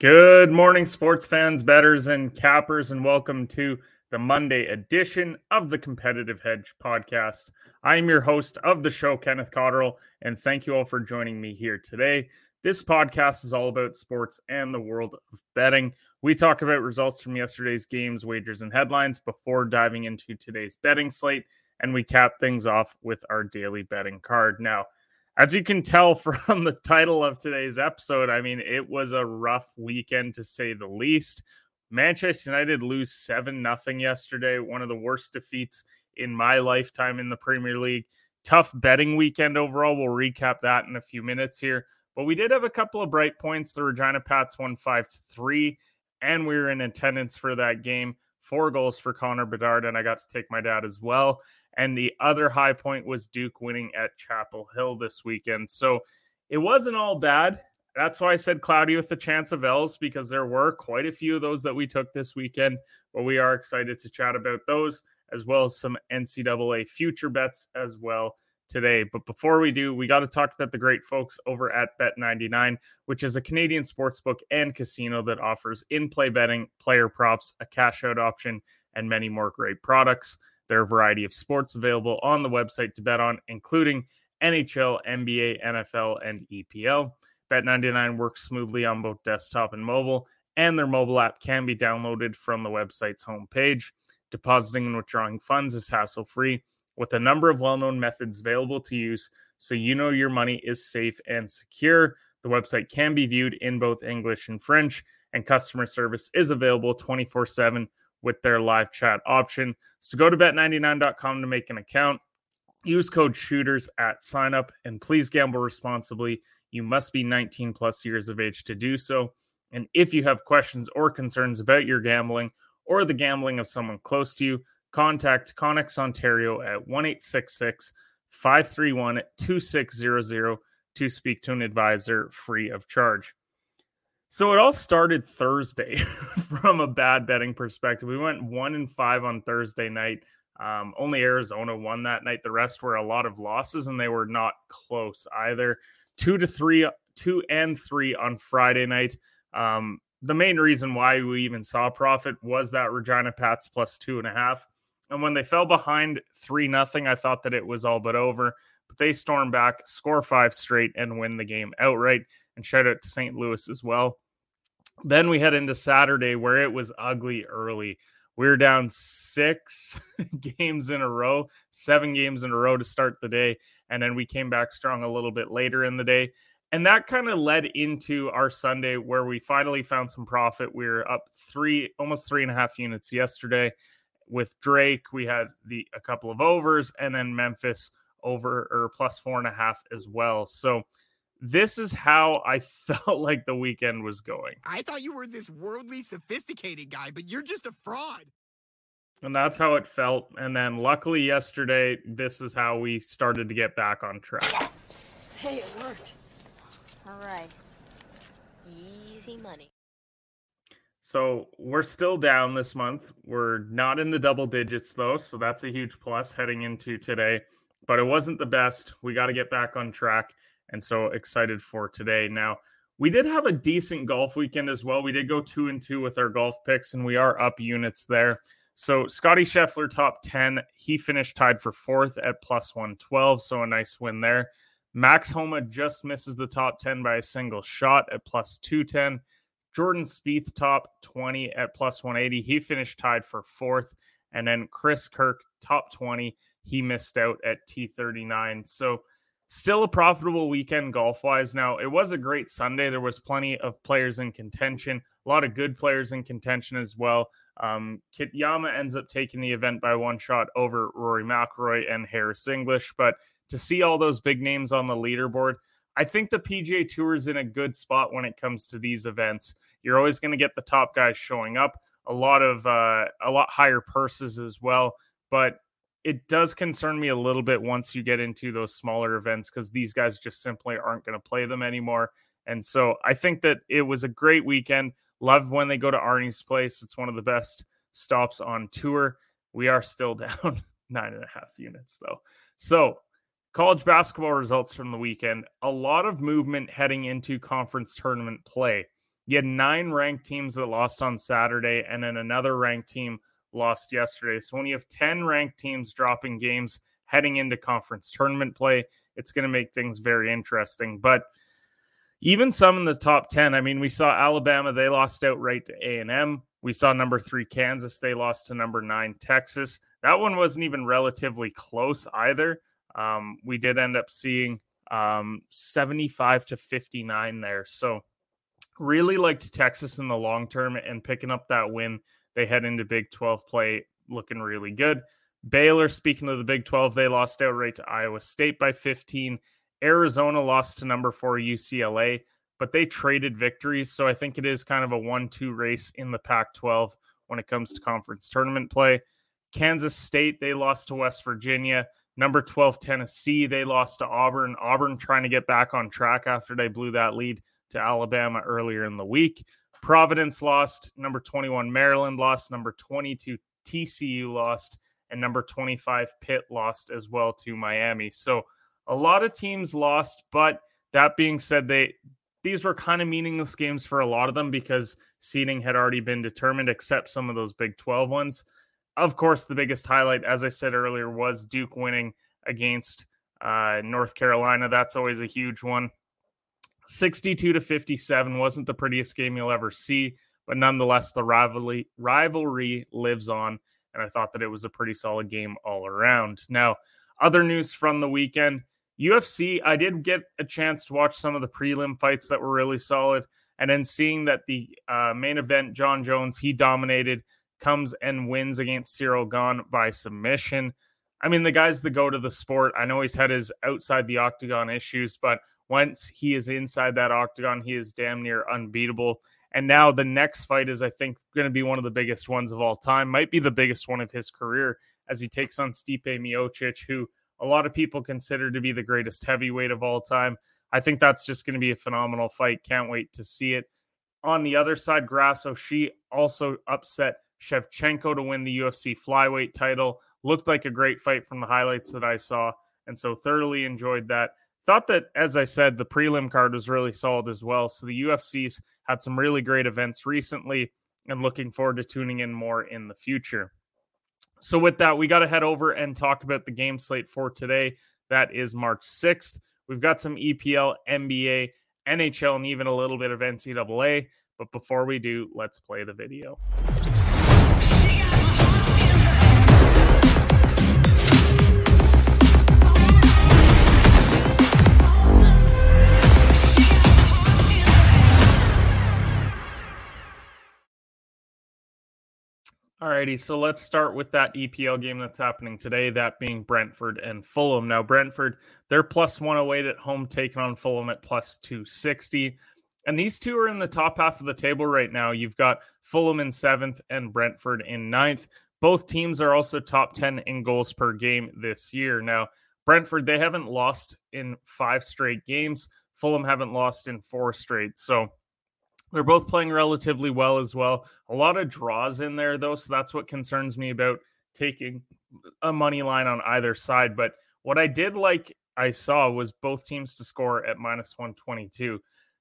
Good morning, sports fans, betters, and cappers, and welcome to the Monday edition of the Competitive Hedge podcast. I am your host of the show, Kenneth Cotterill, and thank you all for joining me here today. This podcast is all about sports and the world of betting. We talk about results from yesterday's games, wagers, and headlines before diving into today's betting slate, and we cap things off with our daily betting card. Now, as you can tell from the title of today's episode, I mean, it was a rough weekend to say the least. Manchester United lose 7 nothing yesterday, one of the worst defeats in my lifetime in the Premier League. Tough betting weekend overall. We'll recap that in a few minutes here. But we did have a couple of bright points. The Regina Pats won 5 to 3, and we were in attendance for that game. Four goals for Connor Bedard, and I got to take my dad as well. And the other high point was Duke winning at Chapel Hill this weekend. So it wasn't all bad. That's why I said cloudy with the chance of L's because there were quite a few of those that we took this weekend. But we are excited to chat about those as well as some NCAA future bets as well today. But before we do, we got to talk about the great folks over at Bet99, which is a Canadian sportsbook and casino that offers in play betting, player props, a cash out option, and many more great products. There are a variety of sports available on the website to bet on, including NHL, NBA, NFL, and EPL. Bet99 works smoothly on both desktop and mobile, and their mobile app can be downloaded from the website's homepage. Depositing and withdrawing funds is hassle free with a number of well known methods available to use so you know your money is safe and secure. The website can be viewed in both English and French, and customer service is available 24 7 with their live chat option. So go to bet99.com to make an account. Use code shooters at signup and please gamble responsibly. You must be 19 plus years of age to do so. And if you have questions or concerns about your gambling or the gambling of someone close to you, contact Connex Ontario at 1 531 2600 to speak to an advisor free of charge. So it all started Thursday from a bad betting perspective. We went one and five on Thursday night. Um, only Arizona won that night. The rest were a lot of losses, and they were not close either. Two to three, two and three on Friday night. Um, the main reason why we even saw profit was that Regina Pats plus two and a half. And when they fell behind three nothing, I thought that it was all but over. But they storm back, score five straight, and win the game outright. And shout out to St. Louis as well. Then we head into Saturday where it was ugly early. We are down six games in a row, seven games in a row to start the day. And then we came back strong a little bit later in the day. And that kind of led into our Sunday where we finally found some profit. We were up three, almost three and a half units yesterday. With Drake, we had the a couple of overs, and then Memphis over or plus four and a half as well. So this is how I felt like the weekend was going. I thought you were this worldly, sophisticated guy, but you're just a fraud. And that's how it felt. And then luckily yesterday, this is how we started to get back on track. Yes. Hey, it worked. All right. Easy money. So we're still down this month. We're not in the double digits though, so that's a huge plus heading into today. But it wasn't the best. We got to get back on track and so excited for today. Now, we did have a decent golf weekend as well. We did go two and two with our golf picks, and we are up units there. So Scotty Scheffler top 10. He finished tied for fourth at plus 112. So a nice win there. Max Homa just misses the top 10 by a single shot at plus 210. Jordan Spieth top 20 at plus 180. He finished tied for fourth. And then Chris Kirk top 20. He missed out at T39. So Still a profitable weekend golf wise. Now, it was a great Sunday. There was plenty of players in contention, a lot of good players in contention as well. Um, Kitayama ends up taking the event by one shot over Rory McIlroy and Harris English. But to see all those big names on the leaderboard, I think the PGA Tour is in a good spot when it comes to these events. You're always going to get the top guys showing up, a lot of uh, a lot higher purses as well. But it does concern me a little bit once you get into those smaller events because these guys just simply aren't going to play them anymore. And so I think that it was a great weekend. Love when they go to Arnie's place. It's one of the best stops on tour. We are still down nine and a half units though. So college basketball results from the weekend. A lot of movement heading into conference tournament play. You had nine ranked teams that lost on Saturday, and then another ranked team lost yesterday. So when you have 10 ranked teams dropping games heading into conference tournament play, it's going to make things very interesting. But even some in the top 10, I mean, we saw Alabama, they lost outright to A&M. We saw number three Kansas, they lost to number nine Texas. That one wasn't even relatively close either. Um, we did end up seeing um, 75 to 59 there. So really liked Texas in the long term and picking up that win. They head into Big 12 play looking really good. Baylor, speaking of the Big 12, they lost outright to Iowa State by 15. Arizona lost to number four UCLA, but they traded victories. So I think it is kind of a one two race in the Pac 12 when it comes to conference tournament play. Kansas State, they lost to West Virginia. Number 12, Tennessee, they lost to Auburn. Auburn trying to get back on track after they blew that lead to Alabama earlier in the week. Providence lost. Number 21, Maryland lost. Number 22, TCU lost. And number 25, Pitt lost as well to Miami. So a lot of teams lost. But that being said, they these were kind of meaningless games for a lot of them because seeding had already been determined, except some of those Big 12 ones. Of course, the biggest highlight, as I said earlier, was Duke winning against uh, North Carolina. That's always a huge one. 62 to 57 wasn't the prettiest game you'll ever see, but nonetheless, the rivalry rivalry lives on, and I thought that it was a pretty solid game all around. Now, other news from the weekend: UFC. I did get a chance to watch some of the prelim fights that were really solid, and then seeing that the uh, main event, Jon Jones, he dominated, comes and wins against Cyril Gane by submission. I mean, the guy's the go to the sport. I know he's had his outside the octagon issues, but once he is inside that octagon, he is damn near unbeatable. And now the next fight is, I think, going to be one of the biggest ones of all time. Might be the biggest one of his career as he takes on Stipe Miocic, who a lot of people consider to be the greatest heavyweight of all time. I think that's just going to be a phenomenal fight. Can't wait to see it. On the other side, Grasso, she also upset Shevchenko to win the UFC flyweight title. Looked like a great fight from the highlights that I saw. And so thoroughly enjoyed that. Thought that, as I said, the prelim card was really solid as well. So the UFC's had some really great events recently and looking forward to tuning in more in the future. So, with that, we got to head over and talk about the game slate for today. That is March 6th. We've got some EPL, NBA, NHL, and even a little bit of NCAA. But before we do, let's play the video. Alrighty, so let's start with that EPL game that's happening today, that being Brentford and Fulham. Now, Brentford, they're plus 108 at home, taking on Fulham at plus 260. And these two are in the top half of the table right now. You've got Fulham in seventh and Brentford in ninth. Both teams are also top 10 in goals per game this year. Now, Brentford, they haven't lost in five straight games. Fulham haven't lost in four straight. So, they're both playing relatively well as well. A lot of draws in there, though. So that's what concerns me about taking a money line on either side. But what I did like I saw was both teams to score at minus 122.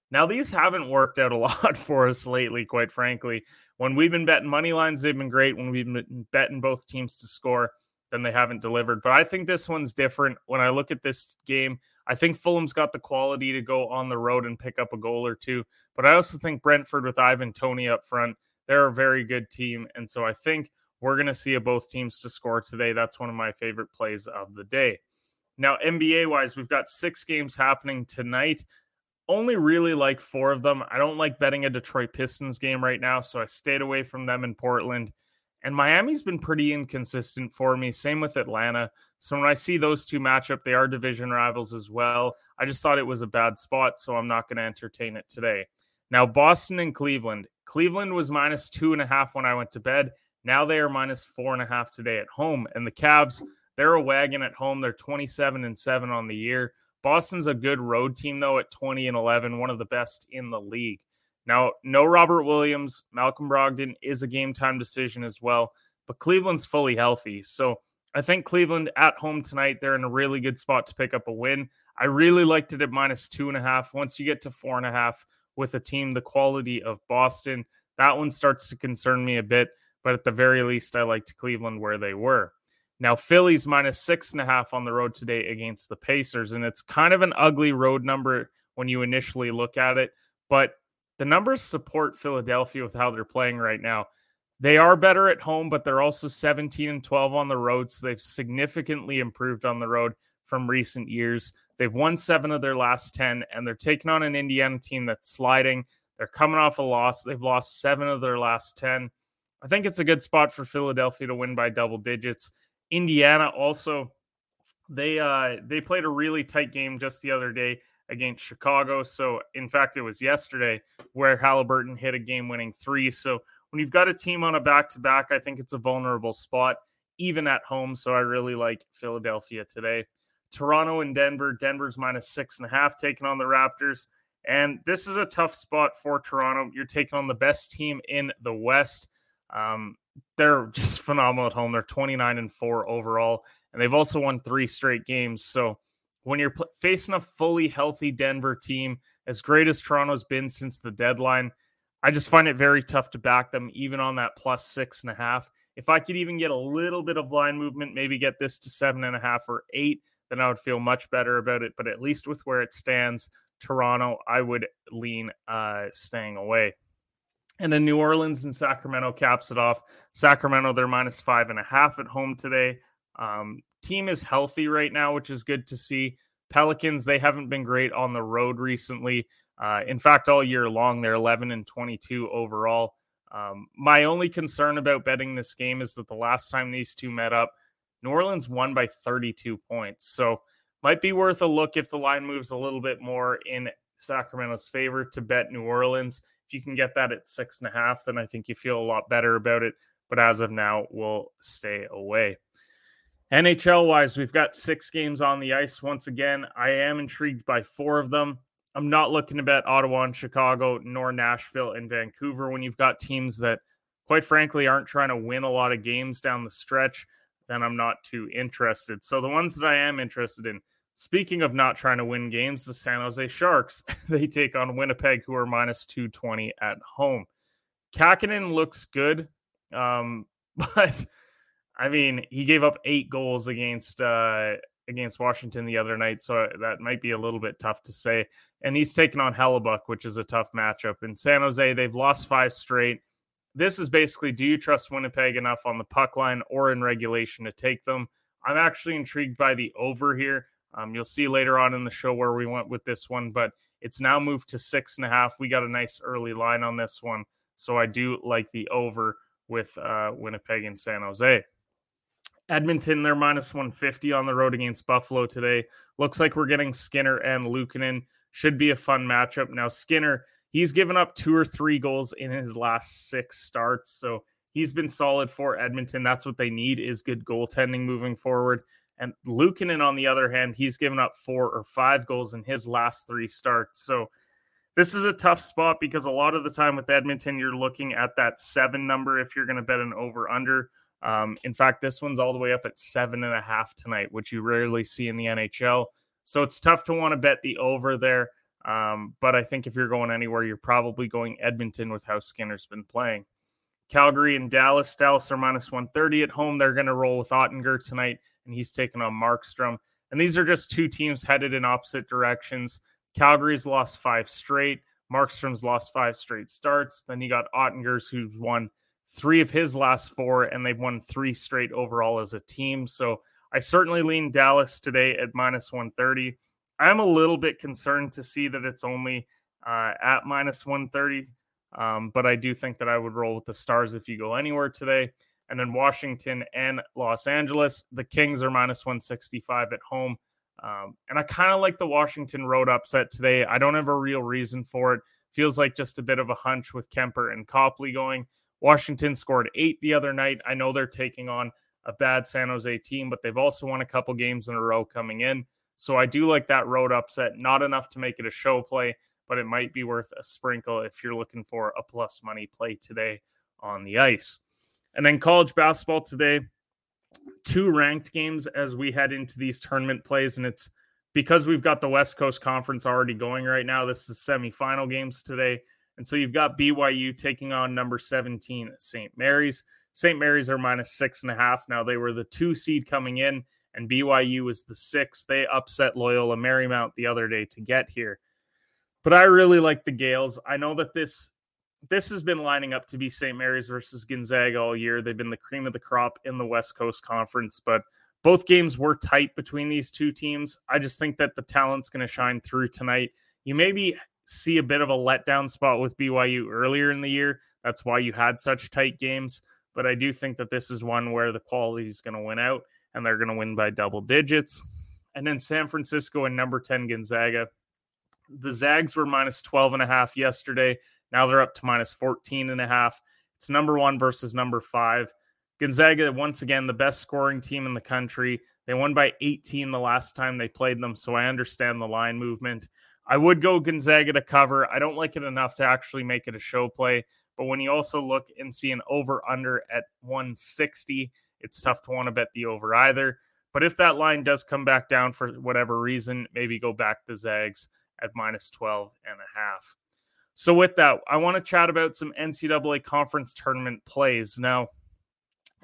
Now, these haven't worked out a lot for us lately, quite frankly. When we've been betting money lines, they've been great. When we've been betting both teams to score, then they haven't delivered. But I think this one's different. When I look at this game, I think Fulham's got the quality to go on the road and pick up a goal or two. But I also think Brentford with Ivan Toney up front, they're a very good team. And so I think we're going to see both teams to score today. That's one of my favorite plays of the day. Now, NBA wise, we've got six games happening tonight. Only really like four of them. I don't like betting a Detroit Pistons game right now, so I stayed away from them in Portland. And Miami's been pretty inconsistent for me. Same with Atlanta. So when I see those two match up, they are division rivals as well. I just thought it was a bad spot, so I'm not going to entertain it today. Now, Boston and Cleveland. Cleveland was minus two and a half when I went to bed. Now they are minus four and a half today at home. And the Cavs, they're a wagon at home. They're 27 and 7 on the year. Boston's a good road team, though, at 20 and 11, one of the best in the league. Now, no Robert Williams. Malcolm Brogdon is a game time decision as well, but Cleveland's fully healthy. So I think Cleveland at home tonight, they're in a really good spot to pick up a win. I really liked it at minus two and a half. Once you get to four and a half, with a team the quality of Boston. That one starts to concern me a bit, but at the very least, I liked Cleveland where they were. Now, Philly's minus six and a half on the road today against the Pacers, and it's kind of an ugly road number when you initially look at it, but the numbers support Philadelphia with how they're playing right now. They are better at home, but they're also 17 and 12 on the road. So they've significantly improved on the road from recent years. They've won seven of their last 10, and they're taking on an Indiana team that's sliding. They're coming off a loss. They've lost seven of their last 10. I think it's a good spot for Philadelphia to win by double digits. Indiana also, they uh they played a really tight game just the other day against Chicago. So in fact, it was yesterday where Halliburton hit a game-winning three. So when you've got a team on a back-to-back, I think it's a vulnerable spot, even at home. So I really like Philadelphia today. Toronto and Denver. Denver's minus six and a half taking on the Raptors. And this is a tough spot for Toronto. You're taking on the best team in the West. Um, they're just phenomenal at home. They're 29 and 4 overall, and they've also won three straight games. So when you're pl- facing a fully healthy Denver team, as great as Toronto's been since the deadline, I just find it very tough to back them, even on that plus six and a half. If I could even get a little bit of line movement, maybe get this to seven and a half or eight, then I would feel much better about it. But at least with where it stands, Toronto, I would lean uh, staying away. And then New Orleans and Sacramento caps it off. Sacramento, they're minus five and a half at home today. Um, team is healthy right now, which is good to see. Pelicans, they haven't been great on the road recently. Uh, in fact, all year long, they're 11 and 22 overall. Um, my only concern about betting this game is that the last time these two met up, New Orleans won by 32 points. So might be worth a look if the line moves a little bit more in Sacramento's favor to bet New Orleans. If you can get that at six and a half, then I think you feel a lot better about it. But as of now, we'll stay away. NHL wise, we've got six games on the ice. Once again, I am intrigued by four of them. I'm not looking to bet Ottawa and Chicago, nor Nashville and Vancouver when you've got teams that, quite frankly, aren't trying to win a lot of games down the stretch. Then I'm not too interested. So the ones that I am interested in, Speaking of not trying to win games, the San Jose Sharks, they take on Winnipeg, who are minus 220 at home. Kahkonen looks good, um, but I mean, he gave up eight goals against uh, against Washington the other night, so that might be a little bit tough to say. And he's taken on Hellebuyck, which is a tough matchup. In San Jose, they've lost five straight. This is basically do you trust Winnipeg enough on the puck line or in regulation to take them? I'm actually intrigued by the over here. Um, you'll see later on in the show where we went with this one, but it's now moved to six and a half. We got a nice early line on this one. So I do like the over with uh, Winnipeg and San Jose. Edmonton, they're minus 150 on the road against Buffalo today. Looks like we're getting Skinner and Luukkonen. Should be a fun matchup. Now, Skinner, he's given up two or three goals in his last six starts. So he's been solid for Edmonton. That's what they need is good goaltending moving forward. And Luukkonen, on the other hand, he's given up four or five goals in his last three starts. So this is a tough spot because a lot of the time with Edmonton, you're looking at that seven number if you're going to bet an over under. Um, in fact, this one's all the way up at seven and a half tonight, which you rarely see in the NHL. So it's tough to want to bet the over there. Um, but I think if you're going anywhere, you're probably going Edmonton with how Skinner's been playing. Calgary and Dallas. Dallas are minus 130 at home. They're going to roll with Oettinger tonight and he's taking on Markstrom. And these are just two teams headed in opposite directions. Calgary's lost five straight. Markstrom's lost five straight starts. Then you got Oettinger's who's won three of his last four, and they've won three straight overall as a team. So I certainly lean Dallas today at minus 130. I'm a little bit concerned to see that it's only uh, at minus 130, um, but I do think that I would roll with the Stars if you go anywhere today and then Washington and Los Angeles. The Kings are minus 165 at home. Um, and I kind of like the Washington road upset today. I don't have a real reason for it. Feels like just a bit of a hunch with Kuemper and Copley going. Washington scored eight the other night. I know they're taking on a bad San Jose team, but they've also won a couple games in a row coming in. So I do like that road upset. Not enough to make it a show play, but it might be worth a sprinkle if you're looking for a plus money play today on the ice. And then college basketball today, two ranked games as we head into these tournament plays. And it's because we've got the West Coast Conference already going right now, this is semifinal games today. And so you've got BYU taking on number 17 at St. Mary's. St. Mary's are minus six and a half. Now they were the two seed coming in, and BYU was the six. They upset Loyola Marymount the other day to get here. But I really like the Gaels. I know that this this has been lining up to be St. Mary's versus Gonzaga all year. They've been the cream of the crop in the West Coast Conference, but both games were tight between these two teams. I just think that the talent's going to shine through tonight. You maybe see a bit of a letdown spot with BYU earlier in the year. That's why you had such tight games. But I do think that this is one where the quality is going to win out and they're going to win by double digits. And then San Francisco and number 10 Gonzaga. The Zags were minus 12 and a half yesterday. Now they're up to minus 14 and a half. It's number one versus number five. Gonzaga, once again, the best scoring team in the country. They won by 18 the last time they played them, so I understand the line movement. I would go Gonzaga to cover. I don't like it enough to actually make it a show play. But when you also look and see an over under at 160, it's tough to want to bet the over either. But if that line does come back down for whatever reason, maybe go back to Zags at minus 12 and a half. So, with that, I want to chat about some NCAA conference tournament plays. Now,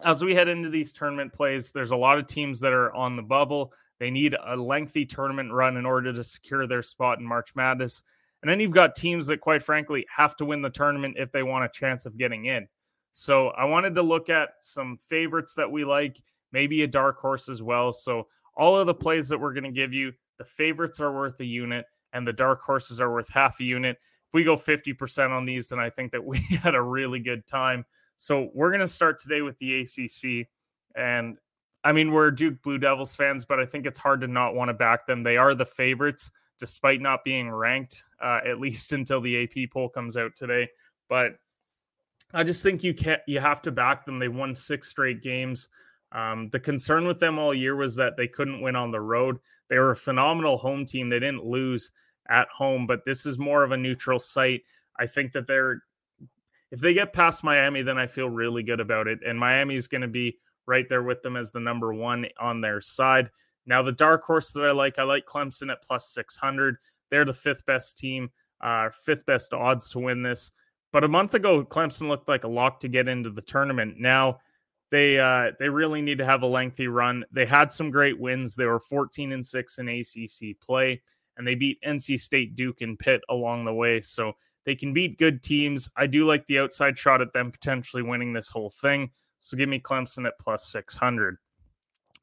as we head into these tournament plays, there's a lot of teams that are on the bubble. They need a lengthy tournament run in order to secure their spot in March Madness. And then you've got teams that, quite frankly, have to win the tournament if they want a chance of getting in. So I wanted to look at some favorites that we like, maybe a dark horse as well. So all of the plays that we're going to give you, the favorites are worth a unit and the dark horses are worth half a unit. If we go 50% on these, then I think that we had a really good time. So we're going to start today with the ACC. And I mean, we're Duke Blue Devils fans, but I think it's hard to not want to back them. They are the favorites despite not being ranked, uh, at least until the AP poll comes out today. But I just think you can't, you have to back them. They won six straight games. Um, the concern with them all year was that they couldn't win on the road. They were a phenomenal home team. They didn't lose at home, but this is more of a neutral site. I think that they're, if they get past Miami, then I feel really good about it. And Miami is going to be right there with them as the number one on their side. Now, the dark horse that I like, I like Clemson at plus 600. They're the fifth best team, uh, fifth best odds to win this. But a month ago, Clemson looked like a lock to get into the tournament. Now, they uh, they really need to have a lengthy run. They had some great wins. They were 14 and 6 in ACC play, and they beat NC State, Duke, and Pitt along the way. So they can beat good teams. I do like the outside shot at them potentially winning this whole thing. So give me Clemson at plus 600.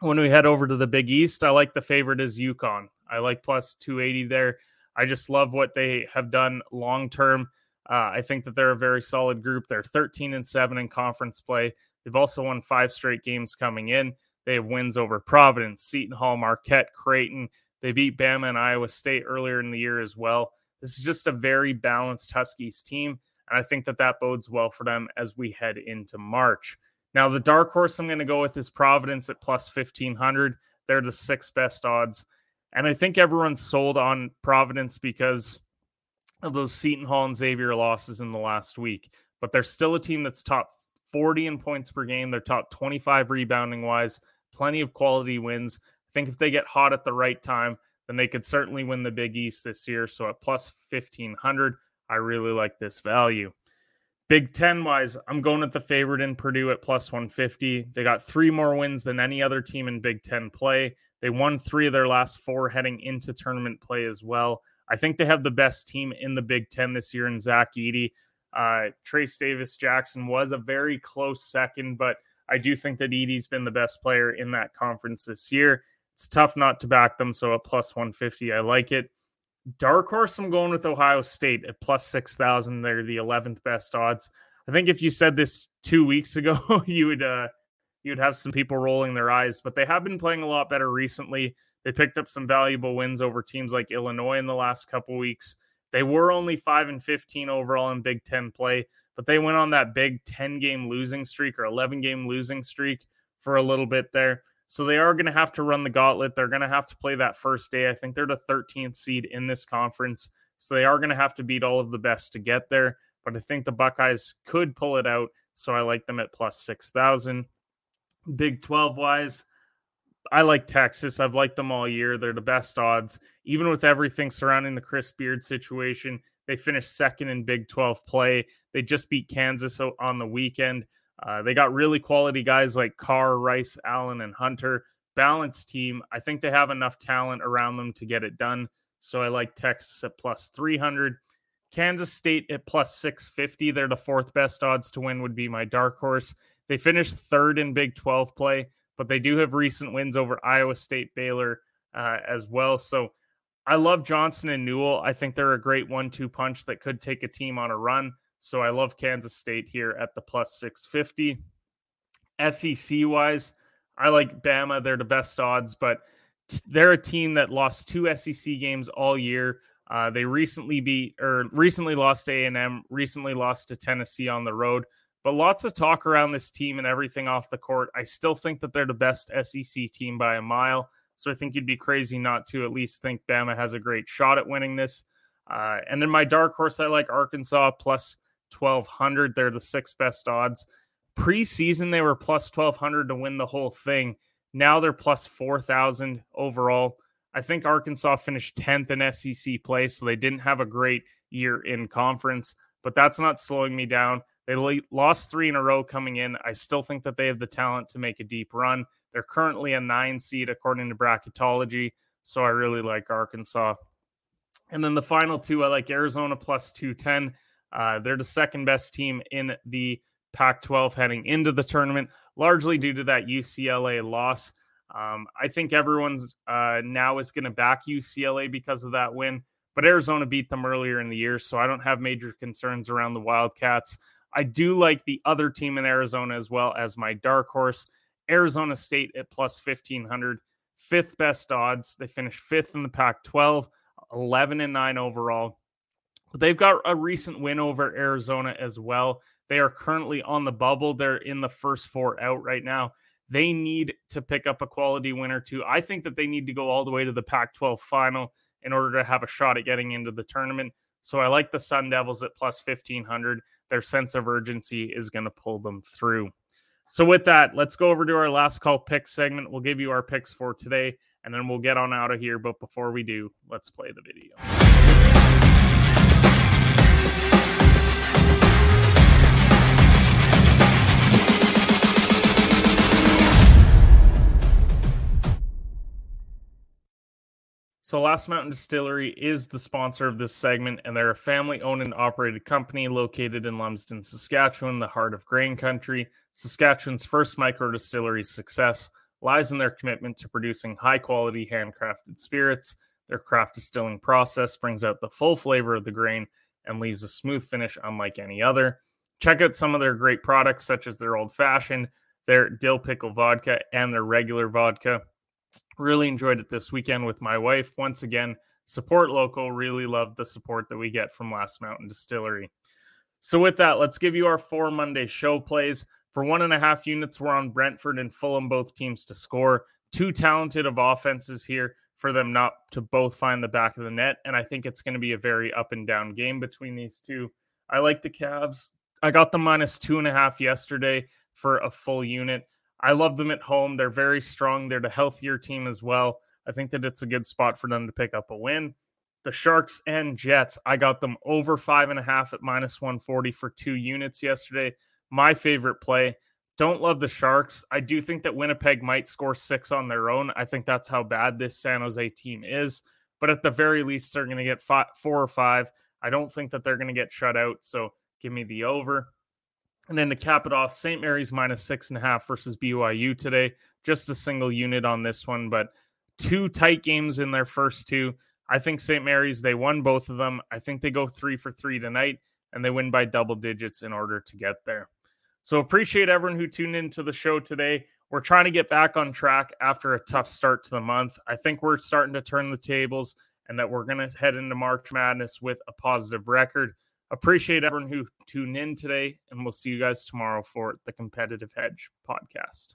When we head over to the Big East, I like the favorite is UConn. I like plus 280 there. I just love what they have done long term. Uh, I think that they're a very solid group. They're 13 and 7 in conference play. They've also won five straight games coming in. They have wins over Providence, Seton Hall, Marquette, Creighton. They beat Bama and Iowa State earlier in the year as well. This is just a very balanced Huskies team. And I think that that bodes well for them as we head into March. Now, the dark horse I'm going to go with is Providence at plus 1500. They're the sixth best odds. And I think everyone's sold on Providence because of those Seton Hall and Xavier losses in the last week. But they're still a team that's top 40 in points per game. They're top 25 rebounding wise, plenty of quality wins. I think if they get hot at the right time, then they could certainly win the Big East this year. So at plus 1500, I really like this value. Big Ten wise, I'm going at the favorite in Purdue at plus 150. They got three more wins than any other team in Big Ten play. They won three of their last four heading into tournament play as well. I think they have the best team in the Big Ten this year in Zach Edey. Uh, Trayce Davis Jackson was a very close second, but I do think that Edey's been the best player in that conference this year. It's tough not to back them, so at plus 150, I like it. Dark horse, I'm going with Ohio State at plus 6,000. They're the 11th best odds. I think if you said this two weeks ago, you would uh, you'd have some people rolling their eyes, but they have been playing a lot better recently. They picked up some valuable wins over teams like Illinois in the last couple weeks. They were only 5 and 15 overall in Big 10 play, but they went on that big 10 game losing streak or 11 game losing streak for a little bit there. So they are going to have to run the gauntlet. They're going to have to play that first day. I think they're the 13th seed in this conference. So they are going to have to beat all of the best to get there. But I think the Buckeyes could pull it out. So I like them at plus 6,000. Big 12 wise, I like Texas. I've liked them all year. They're the best odds, even with everything surrounding the Chris Beard situation. They finished second in Big 12 play. They just beat Kansas on the weekend. Uh, they got really quality guys like Carr, Rice, Allen, and Hunter. Balanced team. I think they have enough talent around them to get it done. So I like Texas at plus 300. Kansas State at plus 650. They're the fourth best odds to win, would be my dark horse. They finished third in Big 12 play, but they do have recent wins over Iowa State, Baylor uh, as well. So I love Johnson and Nowell. I think they're a great one two punch that could take a team on a run. So I love Kansas State here at the plus 650. SEC wise, I like Bama. They're the best odds, but they're a team that lost two SEC games all year. Uh, they recently beat or recently lost A and M, recently lost to Tennessee on the road. But lots of talk around this team and everything off the court. I still think that they're the best SEC team by a mile. So I think you'd be crazy not to at least think Bama has a great shot at winning this. Uh, and then my dark horse, I like Arkansas plus 1200. They're the sixth best odds. Preseason, they were plus 1200 to win the whole thing. Now they're plus 4,000 overall. I think Arkansas finished 10th in SEC play, so they didn't have a great year in conference, but that's not slowing me down. They lost three in a row coming in. I still think that they have the talent to make a deep run. They're currently a nine seed according to bracketology, so I really like Arkansas. And then the final two, I like Arizona plus 210. Uh, they're the second best team in the Pac 12 heading into the tournament, largely due to that UCLA loss. Um, I think everyone's uh, now is going to back UCLA because of that win, but Arizona beat them earlier in the year, so I don't have major concerns around the Wildcats. I do like the other team in Arizona as well as my dark horse, Arizona State at plus 1500, fifth best odds. They finished fifth in the Pac 12, 11 and 9 overall. They've got a recent win over Arizona as well. They are currently on the bubble. They're in the first four out right now. They need to pick up a quality win or two. I think that they need to go all the way to the Pac 12 final in order to have a shot at getting into the tournament. So I like the Sun Devils at plus 1500. Their sense of urgency is going to pull them through. So, with that, let's go over to our last call pick segment. We'll give you our picks for today and then we'll get on out of here. But before we do, let's play the video. So, Last Mountain Distillery is the sponsor of this segment, and they're a family owned and operated company located in Lumsden, Saskatchewan, the heart of grain country. Saskatchewan's first micro distillery success lies in their commitment to producing high quality handcrafted spirits. Their craft distilling process brings out the full flavor of the grain and leaves a smooth finish unlike any other. Check out some of their great products, such as their old fashioned, their dill pickle vodka, and their regular vodka. Really enjoyed it this weekend with my wife. Once again, support local. Really love the support that we get from Last Mountain Distillery. So, with that, let's give you our four Monday show plays. For one and a half units, we're on Brentford and Fulham, both teams to score. Two talented of offenses here for them not to both find the back of the net. And I think it's going to be a very up and down game between these two. I like the Cavs. I got the minus two and a half yesterday for a full unit. I love them at home. They're very strong. They're the healthier team as well. I think that it's a good spot for them to pick up a win. The Sharks and Jets, I got them over five and a half at minus 140 for two units yesterday. My favorite play. Don't love the Sharks. I do think that Winnipeg might score six on their own. I think that's how bad this San Jose team is. But at the very least, they're going to get five, four or five. I don't think that they're going to get shut out. So give me the over. And then to cap it off, St. Mary's minus six and a half versus BYU today. Just a single unit on this one, but two tight games in their first two. I think St. Mary's, they won both of them. I think they go three for three tonight and they win by double digits in order to get there. So appreciate everyone who tuned into the show today. We're trying to get back on track after a tough start to the month. I think we're starting to turn the tables and that we're going to head into March Madness with a positive record. Appreciate everyone who tuned in today, and we'll see you guys tomorrow for the Competitive Hedge podcast.